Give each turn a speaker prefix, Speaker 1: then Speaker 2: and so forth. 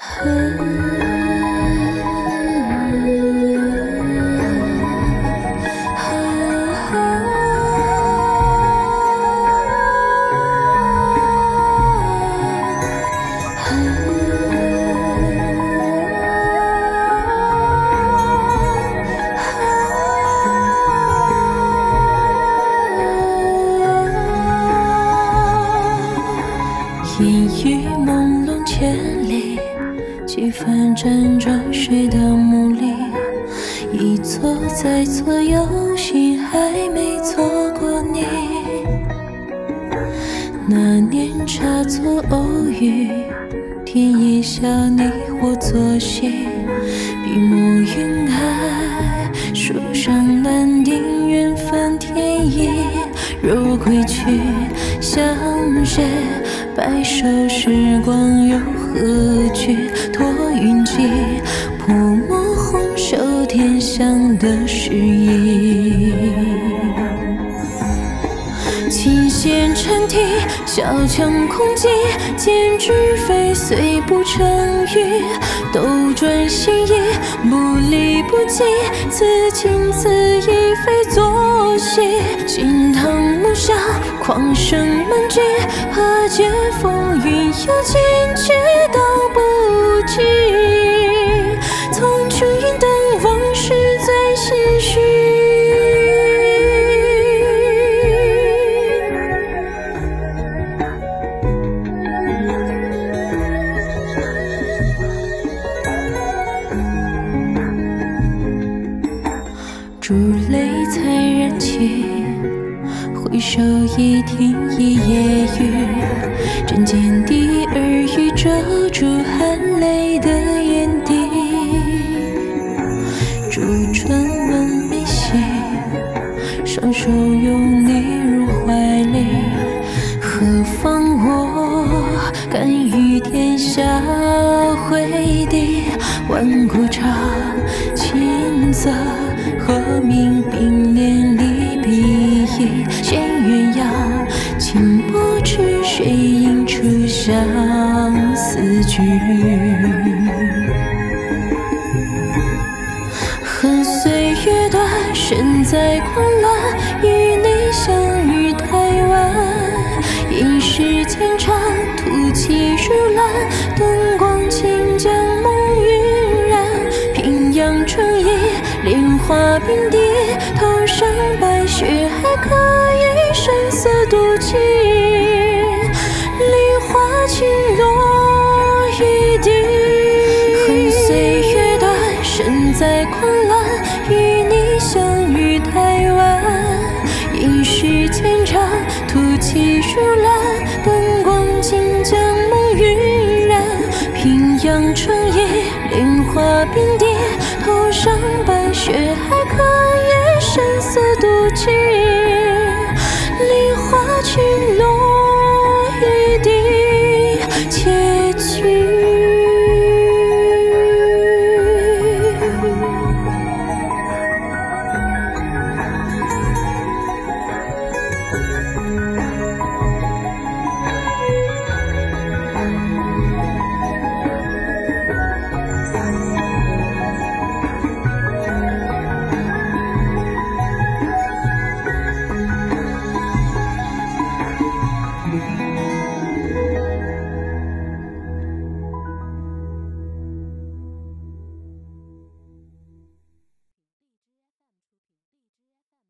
Speaker 1: 啊烟雨朦胧间，几番辗转谁的梦里？一错再错，有心还没错过你。那年差错偶遇，天也笑你我作戏，笔墨云海，书上难定缘分天意。若归去，相谁？白首时光永何惧？托云际，泼墨红袖添香的诗意。琴弦沉啼，小腔空寂，剑指飞碎不成雨。斗转星移，不离不弃，此情此意非作戏。惊堂木下，狂声满际，何解风云有尽，却道不尽。从军等往事最心绪。烛泪才燃起，回首已听一夜雨。针尖滴耳语，遮住含泪的眼底。烛唇吻眉心，双手拥你入怀里。何妨我敢与天下为敌？万古长青色。和鸣曲水映出相思句。恨岁月短，身在狂乱，与你相遇太晚。应是前场突起如兰，灯光轻将梦晕染。平阳春意。莲花并蒂，头上白雪还可以声色独起。梨花轻落一地。恨岁月短，身在狂乱，与你相遇太晚。应是前场突起如兰，灯光尽将梦晕染。平阳春夜，莲花边